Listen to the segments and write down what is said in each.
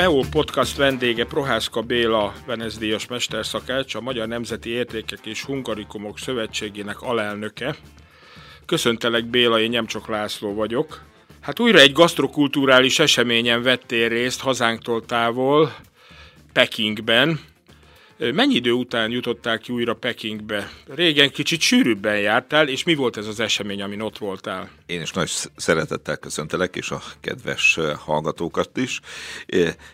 Beó Podcast vendége Prohászka Béla Venezdias mesterszakács, a Magyar Nemzeti Értékek és Hungarikumok Szövetségének alelnöke. Köszöntelek Béla, én nem csak László vagyok. Hát újra egy gasztrokulturális eseményen vettél részt hazánktól távol, Pekingben. Mennyi idő után jutottál ki újra Pekingbe? Régen kicsit sűrűbben jártál, és mi volt ez az esemény, amin ott voltál? Én is nagy szeretettel köszöntelek, és a kedves hallgatókat is.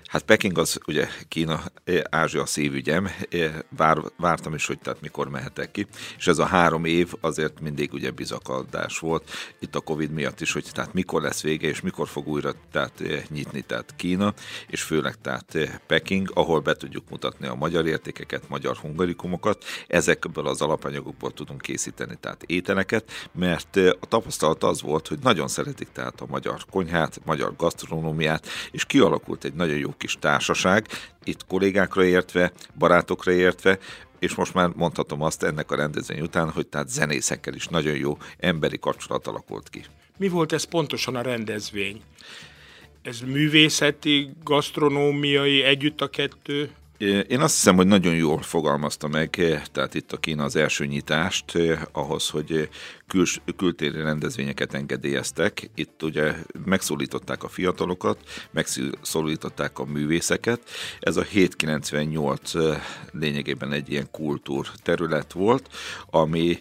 Hát Peking az ugye Kína, Ázsia szívügyem. Vár, vártam is, hogy tehát mikor mehetek ki. És ez a három év azért mindig ugye bizakadás volt. Itt a Covid miatt is, hogy tehát mikor lesz vége, és mikor fog újra tehát nyitni tehát Kína, és főleg tehát Peking, ahol be tudjuk mutatni a magyar értékeket, magyar hungarikumokat. Ezekből az alapanyagokból tudunk készíteni tehát ételeket, mert a tapasztalat az volt, hogy nagyon szeretik tehát a magyar konyhát, magyar gasztronómiát, és kialakult egy nagyon jó kis társaság, itt kollégákra értve, barátokra értve, és most már mondhatom azt ennek a rendezvény után, hogy tehát zenészekkel is nagyon jó emberi kapcsolat alakult ki. Mi volt ez pontosan a rendezvény? Ez művészeti, gasztronómiai, együtt a kettő? Én azt hiszem, hogy nagyon jól fogalmazta meg, tehát itt a Kína az első nyitást ahhoz, hogy küls, kültéri rendezvényeket engedélyeztek. Itt ugye megszólították a fiatalokat, megszólították a művészeket. Ez a 798 lényegében egy ilyen kultúr terület volt, ami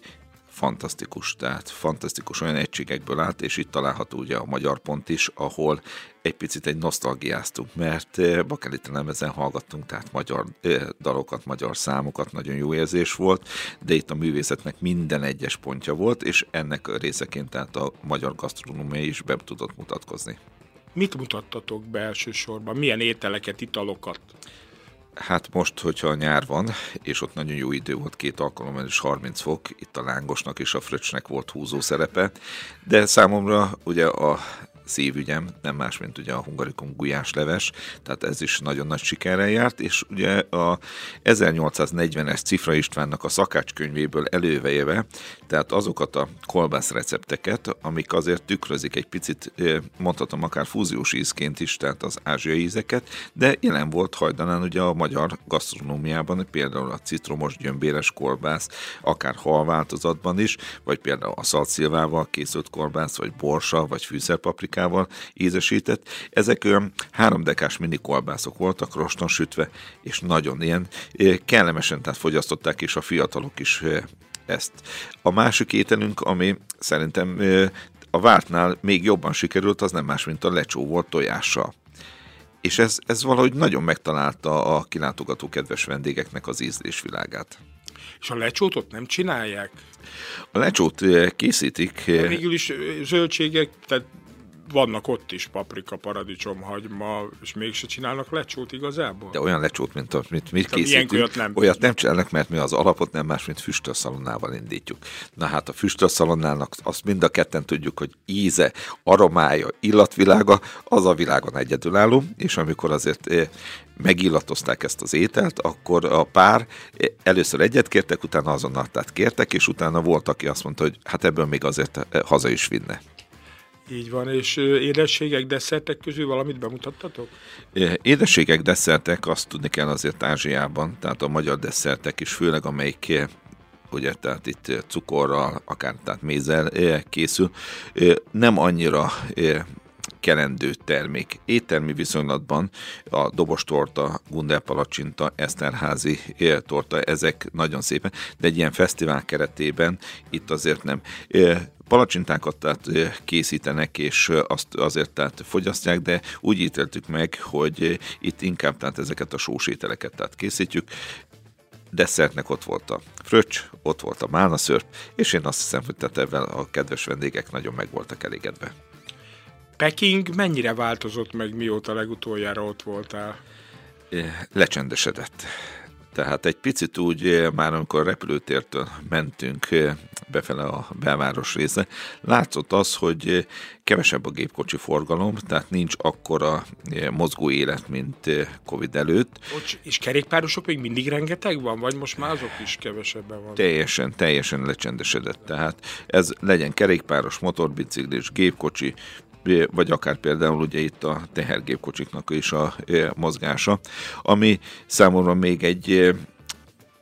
fantasztikus, tehát fantasztikus olyan egységekből állt, és itt található ugye a magyar pont is, ahol egy picit egy nosztalgiáztunk, mert eh, Bakelite lemezen hallgattunk, tehát magyar eh, dalokat, magyar számokat, nagyon jó érzés volt, de itt a művészetnek minden egyes pontja volt, és ennek részeként tehát a magyar gasztronómia is be tudott mutatkozni. Mit mutattatok be elsősorban? Milyen ételeket, italokat? Hát most, hogyha nyár van, és ott nagyon jó idő volt, két alkalommal is 30 fok, itt a lángosnak és a fröccsnek volt húzó szerepe, de számomra ugye a szívügyem, nem más, mint ugye a hungarikum gulyásleves, tehát ez is nagyon nagy sikerrel járt, és ugye a 1840-es Cifra Istvánnak a szakácskönyvéből elővejeve, tehát azokat a kolbász recepteket, amik azért tükrözik egy picit, mondhatom akár fúziós ízként is, tehát az ázsiai ízeket, de jelen volt hajdanán ugye a magyar gasztronómiában, például a citromos gyömbéres kolbász, akár hal változatban is, vagy például a szalszilvával készült kolbász, vagy borsa, vagy fűszerpaprika paprikával ízesített. Ezek olyan háromdekás mini kolbászok voltak, roston sütve, és nagyon ilyen kellemesen tehát fogyasztották, és a fiatalok is ezt. A másik ételünk, ami szerintem a vártnál még jobban sikerült, az nem más, mint a lecsó volt tojással. És ez, ez valahogy nagyon megtalálta a kilátogató kedves vendégeknek az ízlésvilágát. És a lecsót ott nem csinálják? A lecsót készítik. De végül is zöldségek, tehát vannak ott is paprika, paradicsom, hagyma, és mégse csinálnak lecsót igazából? De olyan lecsót, mint amit mi készítünk, olyat nem, olyat nem csinálnak, mert mi az alapot nem más, mint füstölszalonnával indítjuk. Na hát a füstölszalonnának azt mind a ketten tudjuk, hogy íze, aromája, illatvilága, az a világon egyedülálló, és amikor azért eh, megillatozták ezt az ételt, akkor a pár eh, először egyet kértek, utána azonnal kértek, és utána volt, aki azt mondta, hogy hát ebből még azért eh, haza is vinne. Így van, és édességek, desszertek közül valamit bemutattatok? Édességek, desszertek, azt tudni kell azért Ázsiában, tehát a magyar desszertek is, főleg amelyik ugye, tehát itt cukorral, akár tehát mézzel készül, nem annyira kelendő termék. Éttermi viszonylatban a dobostorta, gundelpalacsinta, eszterházi torta, ezek nagyon szépen, de egy ilyen fesztivál keretében itt azért nem palacsintákat tehát készítenek, és azt azért tehát fogyasztják, de úgy ítéltük meg, hogy itt inkább tehát ezeket a sós ételeket tehát készítjük, desszertnek ott volt a fröccs, ott volt a málnaszörp, és én azt hiszem, hogy tehát ebben a kedves vendégek nagyon meg voltak elégedve. Peking mennyire változott meg, mióta legutoljára ott voltál? Lecsendesedett. Tehát egy picit úgy, eh, már amikor repülőtértől mentünk eh, befele a belváros része, látszott az, hogy eh, kevesebb a gépkocsi forgalom, tehát nincs akkora mozgó élet, mint Covid előtt. Bocs, és kerékpárosok még mindig rengeteg van, vagy most már azok is kevesebben van? Teljesen, teljesen lecsendesedett. Tehát ez legyen kerékpáros, motorbiciklis, gépkocsi, vagy akár például ugye itt a tehergépkocsiknak is a mozgása, ami számomra még egy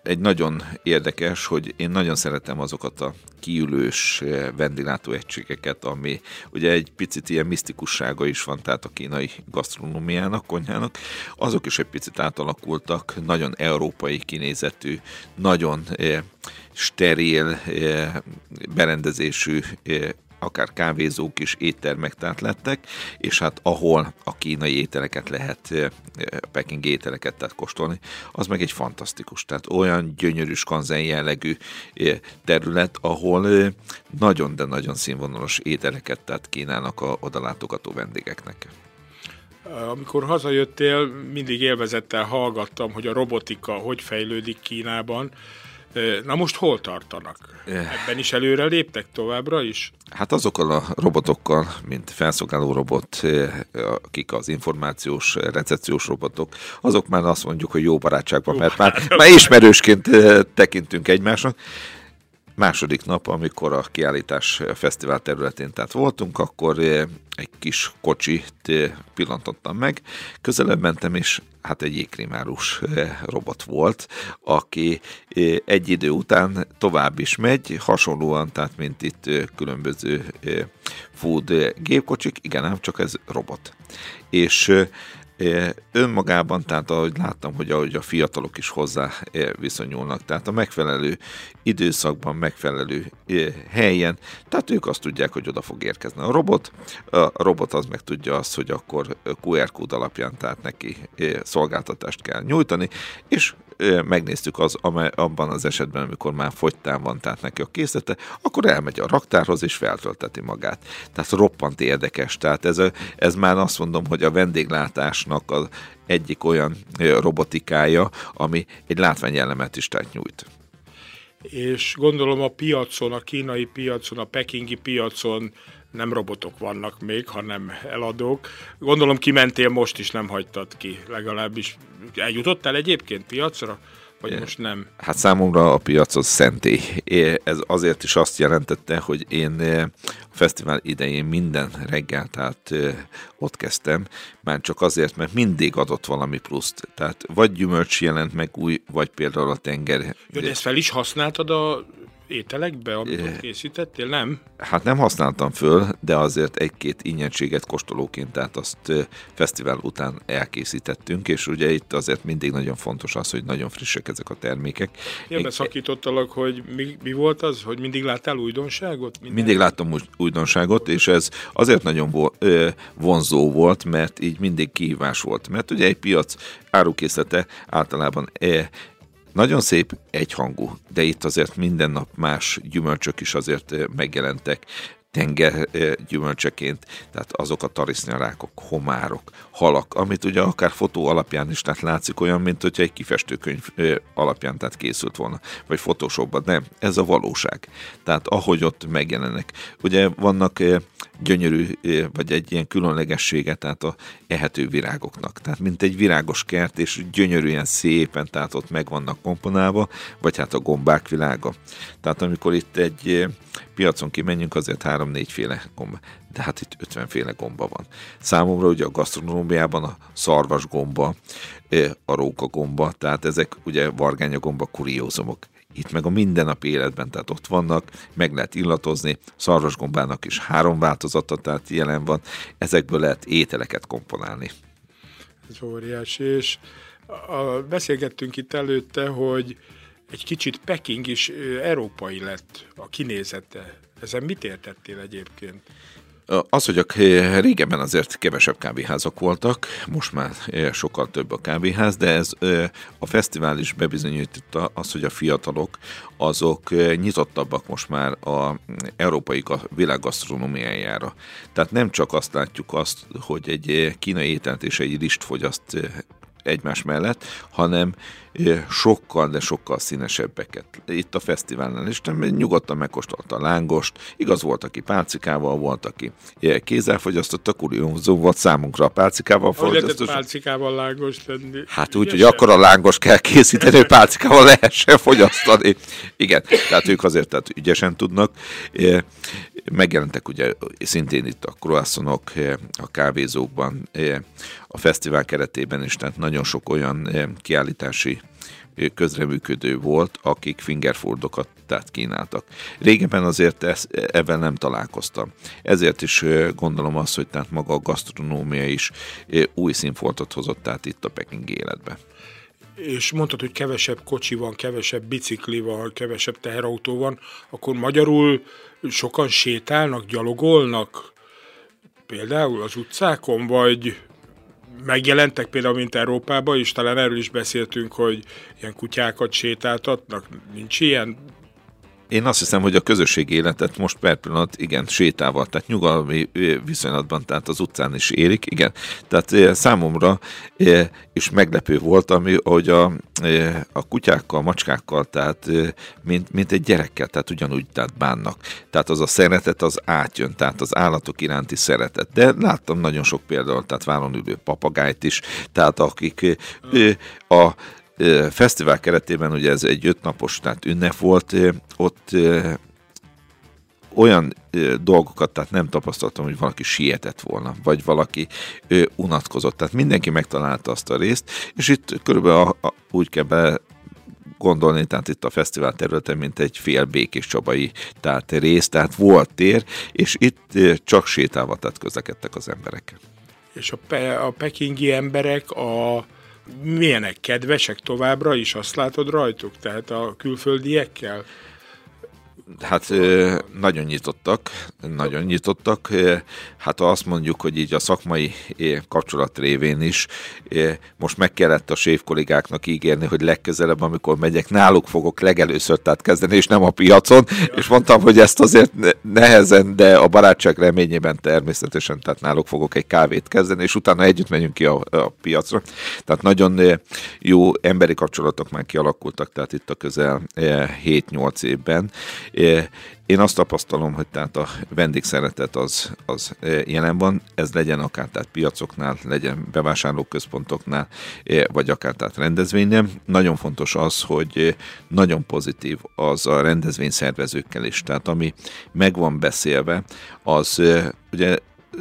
egy nagyon érdekes, hogy én nagyon szeretem azokat a kiülős vendilátó egységeket, ami ugye egy picit ilyen misztikussága is van, tehát a kínai gasztronómiának, konyhának, azok is egy picit átalakultak, nagyon európai kinézetű, nagyon steril berendezésű akár kávézók is éttermek tehát lettek, és hát ahol a kínai ételeket lehet, peking ételeket tehát kóstolni, az meg egy fantasztikus, tehát olyan gyönyörű skanzen jellegű terület, ahol nagyon, de nagyon színvonalos ételeket tehát kínálnak a odalátogató vendégeknek. Amikor hazajöttél, mindig élvezettel hallgattam, hogy a robotika hogy fejlődik Kínában, Na most hol tartanak? Ebben is előre léptek továbbra is? Hát azokkal a robotokkal, mint felszolgáló robot, akik az információs, recepciós robotok, azok már azt mondjuk, hogy jó barátságban, mert már, már ismerősként tekintünk egymásnak. Második nap, amikor a kiállítás fesztivál területén tehát voltunk, akkor egy kis kocsit pillantottam meg, közelebb mentem, és hát egy jégkrimárus robot volt, aki egy idő után tovább is megy, hasonlóan, tehát mint itt különböző food gépkocsik, igen, ám csak ez robot. És önmagában, tehát ahogy láttam, hogy ahogy a fiatalok is hozzá viszonyulnak, tehát a megfelelő időszakban, megfelelő helyen, tehát ők azt tudják, hogy oda fog érkezni a robot, a robot az meg tudja azt, hogy akkor QR kód alapján, tehát neki szolgáltatást kell nyújtani, és megnéztük az, abban az esetben, amikor már fogytán van, tehát neki a készlete, akkor elmegy a raktárhoz és feltölteti magát. Tehát roppant érdekes. Tehát ez, ez már azt mondom, hogy a vendéglátásnak az egyik olyan robotikája, ami egy látványelemet is tehát nyújt és gondolom a piacon, a kínai piacon, a pekingi piacon nem robotok vannak még, hanem eladók. Gondolom kimentél most is, nem hagytad ki, legalábbis eljutottál egyébként piacra? Vagy most nem? Hát számomra a piac az szentély. Ez azért is azt jelentette, hogy én a fesztivál idején minden reggel, tehát ott kezdtem, már csak azért, mert mindig adott valami pluszt. Tehát vagy gyümölcs jelent meg új, vagy például a tenger. Jó, de ezt fel is használtad a ételekbe, amit készítettél, nem? Hát nem használtam föl, de azért egy-két ingyenséget kóstolóként, tehát azt fesztivál után elkészítettünk, és ugye itt azért mindig nagyon fontos az, hogy nagyon frissek ezek a termékek. Én beszakítottalak, hogy mi, mi volt az, hogy mindig láttál újdonságot? Minden? Mindig láttam újdonságot, és ez azért nagyon vonzó volt, mert így mindig kihívás volt. Mert ugye egy piac árukészlete általában nagyon szép, egyhangú, de itt azért minden nap más gyümölcsök is azért megjelentek tenger gyümölcseként, tehát azok a tarisznyalrákok, homárok, halak, amit ugye akár fotó alapján is tehát látszik olyan, mint hogyha egy kifestőkönyv alapján tehát készült volna, vagy Photoshopban, nem, ez a valóság. Tehát ahogy ott megjelennek. Ugye vannak gyönyörű, vagy egy ilyen különlegessége, tehát a ehető virágoknak. Tehát mint egy virágos kert, és gyönyörűen szépen, tehát ott meg vannak komponálva, vagy hát a gombák világa. Tehát amikor itt egy piacon kimenjünk, azért három-négy féle gomba. De hát itt 50 féle gomba van. Számomra ugye a gasztronómiában a szarvas gomba, a róka gomba, tehát ezek ugye vargánya gomba kuriózumok. Itt meg a mindennapi életben, tehát ott vannak, meg lehet illatozni, szarvasgombának is három változata, tehát jelen van, ezekből lehet ételeket komponálni. Ez óriási, és a, beszélgettünk itt előtte, hogy egy kicsit Peking is európai lett a kinézete. Ezen mit értettél egyébként? Az, hogy a régebben azért kevesebb kávéházak voltak, most már sokkal több a kávéház, de ez a fesztivál is bebizonyította az, hogy a fiatalok azok nyitottabbak most már a európai világgasztronómiájára. Tehát nem csak azt látjuk azt, hogy egy kínai ételt és egy rist fogyaszt egymás mellett, hanem sokkal, de sokkal színesebbeket. Itt a fesztiválnál is nem, nyugodtan megkóstolta a lángost, igaz volt, aki pálcikával volt, aki kézzel fogyasztotta, kuriózó volt számunkra a pálcikával fogyasztott. pálcikával lángos tenni? Hát úgy, hogy akkor a lángos kell készíteni, hogy pálcikával lehessen fogyasztani. Igen, tehát ők azért tehát ügyesen tudnak Megjelentek ugye szintén itt a croissonok, a kávézókban, a fesztivál keretében is, tehát nagyon sok olyan kiállítási közreműködő volt, akik fingerfordokat tehát kínáltak. Régebben azért ez, ebben nem találkoztam. Ezért is gondolom azt, hogy tehát maga a gasztronómia is új színfoltot hozott tehát itt a Peking életbe és mondtad, hogy kevesebb kocsi van, kevesebb bicikli van, kevesebb teherautó van, akkor magyarul sokan sétálnak, gyalogolnak, például az utcákon, vagy megjelentek például, mint Európában, és talán erről is beszéltünk, hogy ilyen kutyákat sétáltatnak, nincs ilyen én azt hiszem, hogy a közösségi életet most per pillanat, igen, sétával, tehát nyugalmi viszonylatban, tehát az utcán is érik, igen. Tehát számomra is meglepő volt, ami, hogy a, a kutyákkal, macskákkal, tehát mint, mint egy gyerekkel, tehát ugyanúgy tehát bánnak. Tehát az a szeretet az átjön, tehát az állatok iránti szeretet. De láttam nagyon sok például, tehát vállon ülő papagájt is, tehát akik a fesztivál keretében ugye ez egy ötnapos tehát ünnep volt, ott olyan dolgokat tehát nem tapasztaltam, hogy valaki sietett volna, vagy valaki unatkozott. Tehát mindenki megtalálta azt a részt, és itt körülbelül úgy kell be gondolni, tehát itt a fesztivál területen, mint egy fél békés csabai tehát rész, tehát volt tér, és itt csak sétálva tehát közlekedtek az emberek. És a, pe- a pekingi emberek a milyenek kedvesek továbbra is, azt látod rajtuk, tehát a külföldiekkel? Hát nagyon nyitottak, nagyon nyitottak. Hát ha azt mondjuk, hogy így a szakmai kapcsolat révén is, most meg kellett a sév kollégáknak ígérni, hogy legközelebb, amikor megyek, náluk fogok legelőször tehát kezdeni, és nem a piacon, és mondtam, hogy ezt azért nehezen, de a barátság reményében természetesen, tehát náluk fogok egy kávét kezdeni, és utána együtt megyünk ki a, a piacra. Tehát nagyon jó emberi kapcsolatok már kialakultak, tehát itt a közel 7-8 évben, én azt tapasztalom, hogy tehát a vendégszeretet az, az jelen van, ez legyen akár tehát piacoknál, legyen bevásárlóközpontoknál, vagy akár tehát rendezvényen. Nagyon fontos az, hogy nagyon pozitív az a rendezvény szervezőkkel is. Tehát ami meg van beszélve, az ugye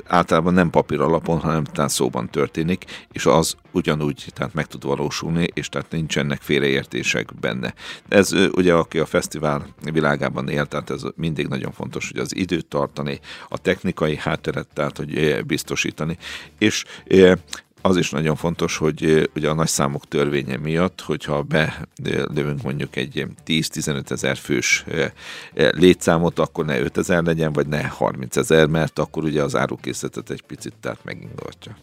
általában nem papír alapon, hanem tehát szóban történik, és az ugyanúgy tehát meg tud valósulni, és tehát nincsenek félreértések benne. Ez ugye, aki a fesztivál világában él, tehát ez mindig nagyon fontos, hogy az időt tartani, a technikai hátteret, tehát hogy biztosítani, és az is nagyon fontos, hogy ugye a nagy számok törvénye miatt, hogyha belövünk mondjuk egy 10-15 ezer fős létszámot, akkor ne 5 ezer legyen, vagy ne 30 ezer, mert akkor ugye az árukészletet egy picit tehát megingatja.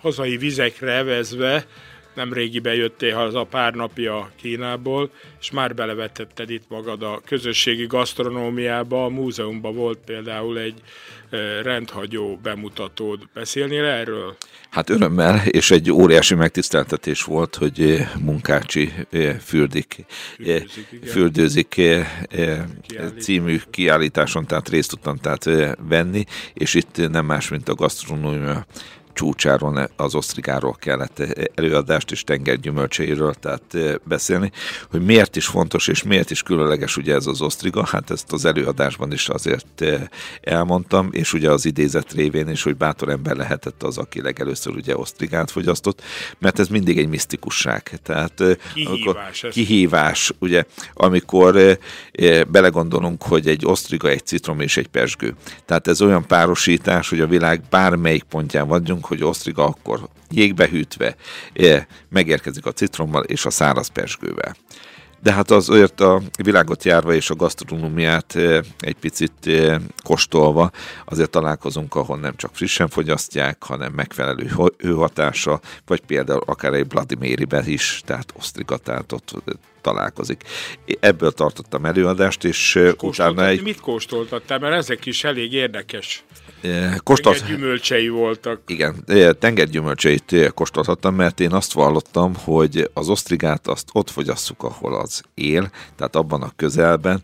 Hazai vizekre evezve nem régi bejöttél haza pár napja Kínából, és már belevetetted itt magad a közösségi gasztronómiába, a múzeumban volt például egy rendhagyó bemutatód. Beszélnél erről? Hát örömmel, és egy óriási megtiszteltetés volt, hogy Munkácsi fürdik, fürdőzik, című kiállításon, tehát részt tudtam tehát venni, és itt nem más, mint a gasztronómia csúcsáról, az osztrigáról kellett előadást és tengergyümölcseiről tehát beszélni, hogy miért is fontos és miért is különleges ugye ez az osztriga, hát ezt az előadásban is azért elmondtam, és ugye az idézet révén is, hogy bátor ember lehetett az, aki legelőször ugye osztrigát fogyasztott, mert ez mindig egy misztikusság. Tehát kihívás, amikor, kihívás ugye, amikor belegondolunk, hogy egy osztriga, egy citrom és egy pesgő. Tehát ez olyan párosítás, hogy a világ bármelyik pontján vagyunk, hogy osztriga akkor jégbe hűtve megérkezik a citrommal és a száraz persgővel. De hát azért a világot járva és a gasztronómiát egy picit kóstolva azért találkozunk, ahol nem csak frissen fogyasztják, hanem megfelelő hőhatása, vagy például akár egy Vladimiriben is, tehát osztrigatát ott találkozik. Ebből tartottam előadást, és utána egy... Mit kóstoltattál? Mert ezek is elég érdekes. Kóstolt... Tengergyümölcsei voltak. Igen, tengergyümölcseit kóstolhattam, mert én azt vallottam, hogy az osztrigát azt ott fogyasszuk, ahol az él, tehát abban a közelben,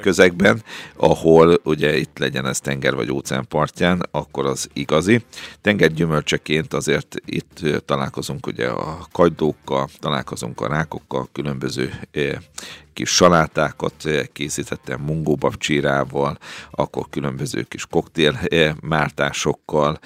közegben, ahol ugye itt legyen ez tenger vagy óceán partján, akkor az igazi. Tengergyümölcseként azért itt találkozunk ugye a kagydókkal, találkozunk a rákokkal, különböző täytyy kis salátákat készítettem mungóbab csírával, akkor különböző kis koktél mártásokkal,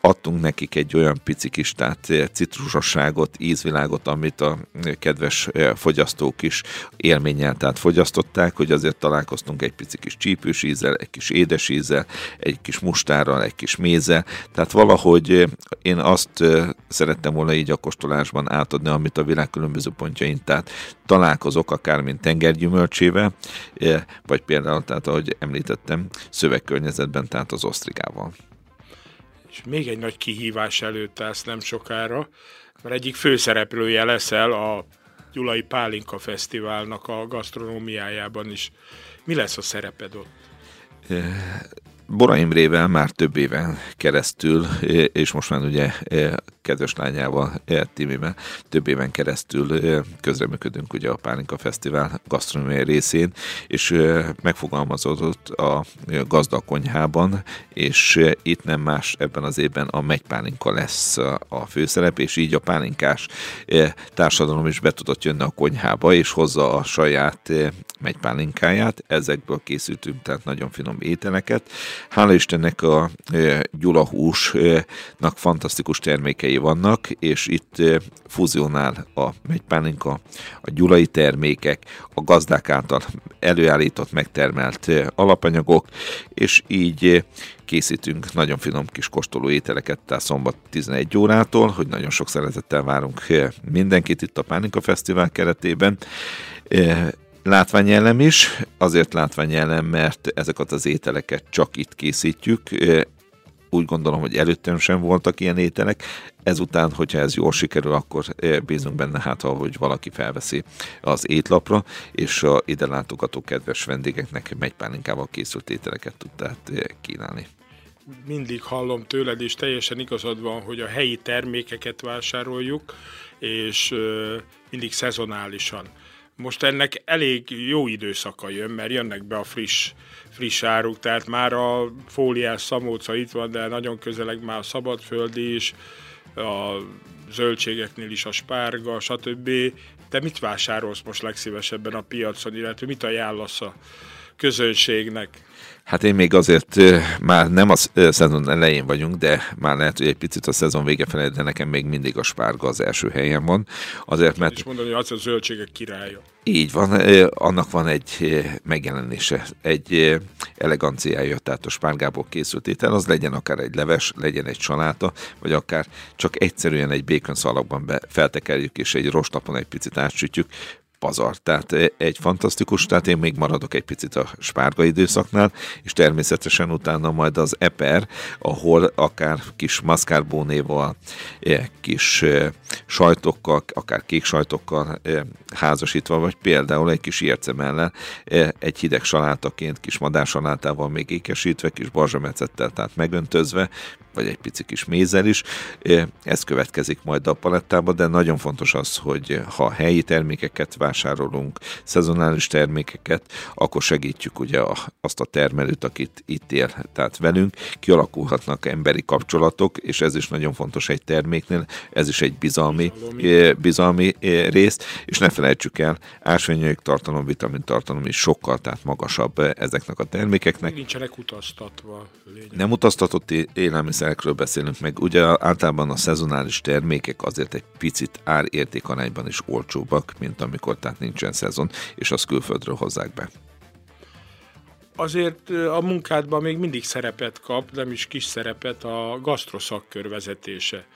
adtunk nekik egy olyan pici kis tehát citrusosságot, ízvilágot, amit a kedves fogyasztók is élménnyel tehát fogyasztották, hogy azért találkoztunk egy pici kis csípős ízzel, egy kis édes ízzel, egy kis mustárral, egy kis mézzel, tehát valahogy én azt szerettem volna így a kóstolásban átadni, amit a világ különböző pontjain, tehát találkozok akár mint tengergyümölcsével, vagy például, tehát ahogy említettem, szövegkörnyezetben, tehát az osztrigával és még egy nagy kihívás előtt állsz nem sokára, mert egyik főszereplője leszel a Gyulai Pálinka Fesztiválnak a gasztronómiájában is. Mi lesz a szereped ott? Bora Imrével már több éven keresztül, és most már ugye kedves lányával, Timivel több éven keresztül közreműködünk ugye a Pálinka Fesztivál gasztronómiai részén, és megfogalmazódott a gazdakonyhában, és itt nem más ebben az évben a megypálinka lesz a főszerep, és így a pálinkás társadalom is be tudott jönni a konyhába, és hozza a saját megypálinkáját, ezekből készültünk tehát nagyon finom ételeket. Hála Istennek a Gyula húsnak fantasztikus termékei vannak, és itt fúzionál a megypálinka, a gyulai termékek, a gazdák által előállított, megtermelt alapanyagok, és így készítünk nagyon finom kis kóstoló ételeket, tehát szombat 11 órától, hogy nagyon sok szeretettel várunk mindenkit itt a Pálinka Fesztivál keretében látványelem is, azért látványelem, mert ezeket az ételeket csak itt készítjük, úgy gondolom, hogy előttem sem voltak ilyen ételek. Ezután, hogyha ez jól sikerül, akkor bízunk benne, hát hogy valaki felveszi az étlapra, és a ide látogató kedves vendégeknek megypálinkával készült ételeket tud tehát kínálni mindig hallom tőled, és teljesen igazad van, hogy a helyi termékeket vásároljuk, és mindig szezonálisan. Most ennek elég jó időszaka jön, mert jönnek be a friss, friss áruk, tehát már a fóliás szamóca itt van, de nagyon közeleg már a szabadföldi is, a zöldségeknél is a spárga, stb. De mit vásárolsz most legszívesebben a piacon, illetve mit ajánlasz a közönségnek? Hát én még azért már nem a szezon elején vagyunk, de már lehet, hogy egy picit a szezon vége felé, de nekem még mindig a spárga az első helyen van. Azért, mert... És mondani, hogy az a zöldségek királya. Így van, annak van egy megjelenése, egy eleganciája, tehát a spárgából készült étel, az legyen akár egy leves, legyen egy saláta, vagy akár csak egyszerűen egy bacon szalagban be feltekerjük, és egy rostapon egy picit átsütjük, pazar. Tehát e, egy fantasztikus, tehát én még maradok egy picit a spárga időszaknál, és természetesen utána majd az eper, ahol akár kis maszkárbónéval, e, kis e, sajtokkal, akár kék sajtokkal házasítva, vagy például egy kis ércemellel, egy hideg salátaként, kis madársalátával még ékesítve, kis barzsamecettel, tehát megöntözve, vagy egy pici kis mézzel is. Ez következik majd a palettába, de nagyon fontos az, hogy ha helyi termékeket vásárolunk, szezonális termékeket, akkor segítjük ugye azt a termelőt, akit itt él, tehát velünk, kialakulhatnak emberi kapcsolatok, és ez is nagyon fontos egy terméknél, ez is egy bizalmi, bizalmi, bizalmi rész, és ne felejtsük el, ásványanyag tartalom, vitamin tartalom is sokkal tehát magasabb ezeknek a termékeknek. Nincsenek utaztatva. Lényeg. Nem utaztatott élelmiszer élelmiszerekről beszélünk meg, ugye általában a szezonális termékek azért egy picit ár-értékarányban is olcsóbbak, mint amikor tehát nincsen szezon, és az külföldről hozzák be. Azért a munkádban még mindig szerepet kap, nem is kis szerepet a gasztroszakkör vezetése.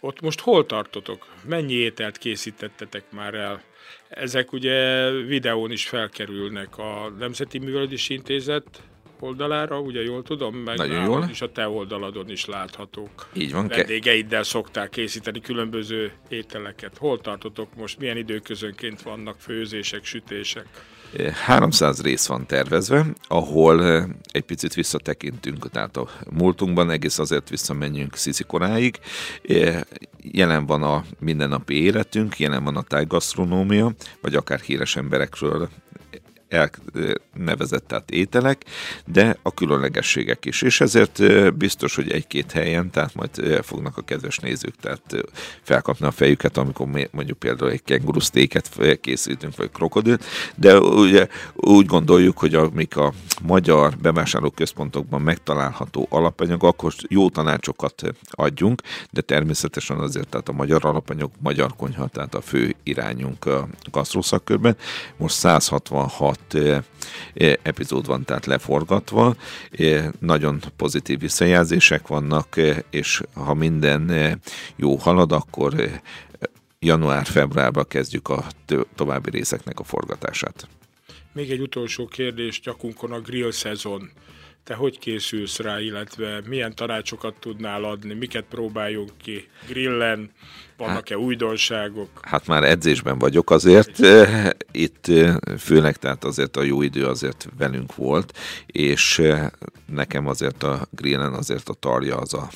Ott most hol tartotok? Mennyi ételt készítettetek már el? Ezek ugye videón is felkerülnek a Nemzeti Művelődési Intézet oldalára, ugye jól tudom, meg Nagyon jól. és a te oldaladon is láthatók. Így van. Vendégeiddel szokták készíteni különböző ételeket. Hol tartotok most? Milyen időközönként vannak főzések, sütések? 300 rész van tervezve, ahol egy picit visszatekintünk, tehát a múltunkban egész azért visszamenjünk Sziszikoráig. Eh, jelen van a mindennapi életünk, jelen van a tájgasztronómia, vagy akár híres emberekről elnevezett tehát ételek, de a különlegességek is. És ezért biztos, hogy egy-két helyen, tehát majd fognak a kedves nézők tehát felkapni a fejüket, amikor mondjuk például egy kengurusztéket készítünk, vagy krokodilt, de ugye úgy gondoljuk, hogy amik a magyar bevásárlóközpontokban megtalálható alapanyag, akkor jó tanácsokat adjunk, de természetesen azért tehát a magyar alapanyag, magyar konyha, tehát a fő irányunk a gasztrószakkörben. Most 166 epizód van tehát leforgatva, nagyon pozitív visszajelzések vannak, és ha minden jó halad, akkor január-februárban kezdjük a további részeknek a forgatását. Még egy utolsó kérdés, gyakunkon a grill szezon. Te hogy készülsz rá, illetve milyen tanácsokat tudnál adni, miket próbáljunk ki? Grillen, vannak-e hát, újdonságok? Hát már edzésben vagyok azért, itt főleg tehát azért a jó idő azért velünk volt, és nekem azért a grillen azért a tarja az a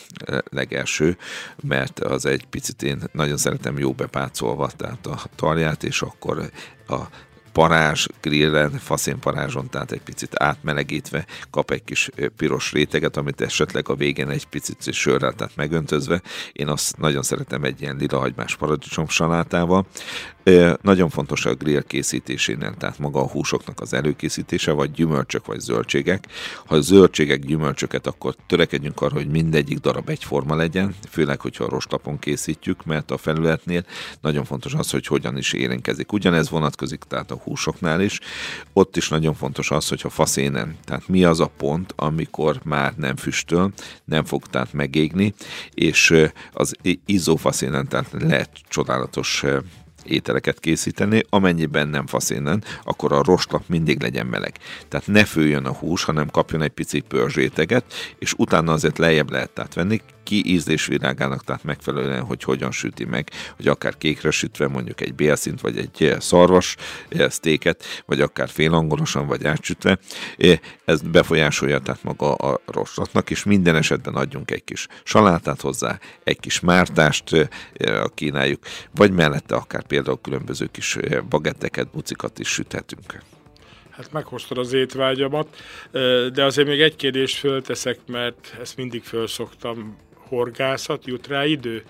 legelső, mert az egy picit én nagyon szeretem jó bepácolva, tehát a tarját, és akkor a parázs grillen, faszén parázson, tehát egy picit átmelegítve kap egy kis piros réteget, amit esetleg a végén egy picit sörrel, tehát megöntözve. Én azt nagyon szeretem egy ilyen lila hagymás paradicsom salátával. Nagyon fontos a grill készítésénél, tehát maga a húsoknak az előkészítése, vagy gyümölcsök, vagy zöldségek. Ha zöldségek, gyümölcsöket, akkor törekedjünk arra, hogy mindegyik darab egyforma legyen, főleg, hogyha a rostapon készítjük, mert a felületnél nagyon fontos az, hogy hogyan is érinkezik. Ugyanez vonatkozik tehát a húsoknál is. Ott is nagyon fontos az, hogyha faszénen, tehát mi az a pont, amikor már nem füstöl, nem fog tehát megégni, és az izzófaszénen, tehát lehet csodálatos ételeket készíteni, amennyiben nem faszénen, akkor a rostlap mindig legyen meleg. Tehát ne főjön a hús, hanem kapjon egy pici pörzséteget, és utána azért lejjebb lehet tehát venni, ki ízlésvilágának, tehát megfelelően, hogy hogyan süti meg, hogy akár kékre sütve mondjuk egy bélszint, vagy egy szarvas sztéket, vagy akár félangolosan, vagy átsütve. Ez befolyásolja tehát maga a rostlatnak, és minden esetben adjunk egy kis salátát hozzá, egy kis mártást kínáljuk, vagy mellette akár például különböző kis bagetteket, bucikat is süthetünk. Hát meghoztad az étvágyamat, de azért még egy kérdést fölteszek, mert ezt mindig fölszoktam horgászat, jut rá idő?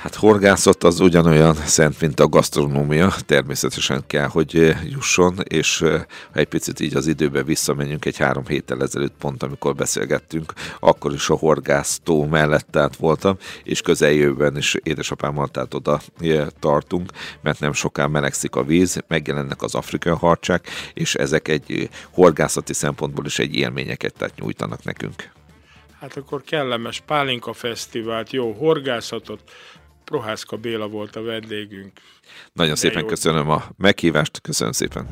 Hát horgászat az ugyanolyan szent, mint a gasztronómia, természetesen kell, hogy eh, jusson, és eh, ha egy picit így az időbe visszamenjünk egy három héttel ezelőtt pont, amikor beszélgettünk, akkor is a horgásztó mellett tehát voltam, és közeljövőben is édesapámmal tehát oda eh, tartunk, mert nem soká melegszik a víz, megjelennek az afrikai harcsák, és ezek egy horgászati szempontból is egy élményeket tehát nyújtanak nekünk. Hát akkor kellemes Pálinka Fesztivált, jó horgászatot, Prohászka Béla volt a vendégünk. Nagyon De szépen jó. köszönöm a meghívást, köszönöm szépen.